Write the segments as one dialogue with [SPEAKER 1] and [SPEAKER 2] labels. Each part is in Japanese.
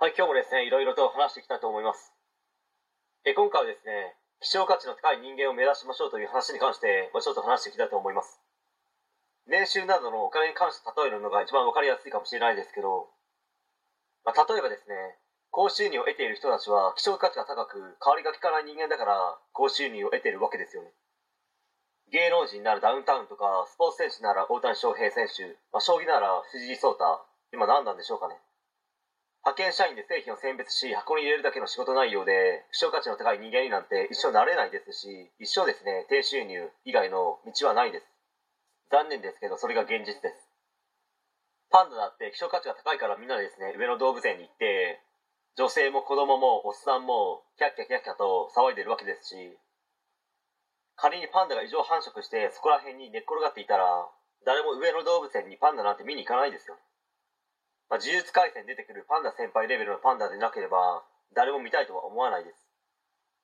[SPEAKER 1] はい、今日もですね、いろいろと話していきたいと思います。え今回はですね、希少価値の高い人間を目指しましょうという話に関して、ま、ちょっと話していきたいと思います。年収などのお金に関して例えるのが一番わかりやすいかもしれないですけど、まあ、例えばですね、高収入を得ている人たちは希少価値が高く、代わりが利かない人間だから高収入を得ているわけですよね。芸能人ならダウンタウンとか、スポーツ選手なら大谷翔平選手、まあ、将棋なら藤井聡太、今何なんでしょうかね。派遣社員で製品を選別し箱に入れるだけの仕事内容で希少価値の高い人間になんて一生なれないですし一生ですね低収入以外の道はないです。残念ですけどそれが現実です。パンダだって希少価値が高いからみんなでですね上野動物園に行って女性も子供もおっさんもキャッキャキャッキャと騒いでるわけですし仮にパンダが異常繁殖してそこら辺に寝っ転がっていたら誰も上野動物園にパンダなんて見に行かないですよ。まあ、呪術廻戦出てくるパンダ先輩レベルのパンダでなければ誰も見たいとは思わないです、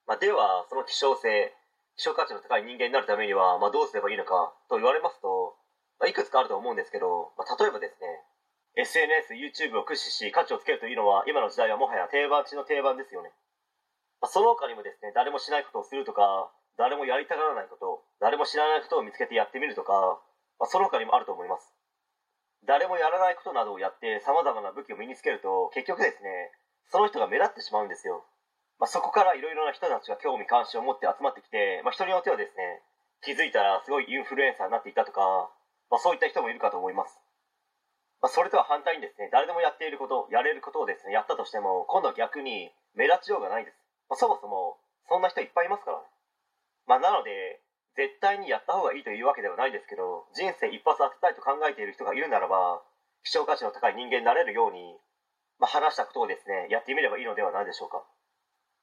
[SPEAKER 1] まあ、ではその希少性希少価値の高い人間になるためには、まあ、どうすればいいのかと言われますと、まあ、いくつかあると思うんですけど、まあ、例えばですね SNSYouTube を駆使し価値をつけるというのは今の時代はもはや定番中の定番ですよね、まあ、その他にもですね誰もしないことをするとか誰もやりたがらないこと誰も知らないことを見つけてやってみるとか、まあ、その他にもあると思います。誰もやらないことなどをやって様々な武器を身につけると結局ですねその人が目立ってしまうんですよ、まあ、そこからいろいろな人たちが興味関心を持って集まってきて、まあ、人によってはですね気づいたらすごいインフルエンサーになっていたとか、まあ、そういった人もいるかと思います、ま、それとは反対にですね誰でもやっていることやれることをですねやったとしても今度は逆に目立ちようがないです、ま、そもそもそんな人いっぱいいますからね、ま、なので絶対にやった方がいいというわけではないですけど人生一発当てたいと考えている人がいるならば希少価値の高い人間になれるように、まあ、話したことをですねやってみればいいのではないでしょうか。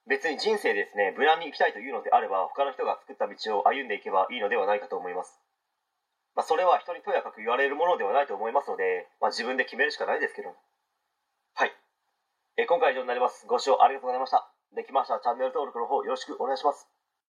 [SPEAKER 1] 別に人生ですね無難に生きたいというのであれば他の人が作った道を歩んでいけばいいのではないかと思います、まあ、それは人にとやかく言われるものではないと思いますので、まあ、自分で決めるしかないですけど。はい。え今回以上になります。ご視聴ありがとうございました。できましたらチャンネル登録の方よろしくお願いします。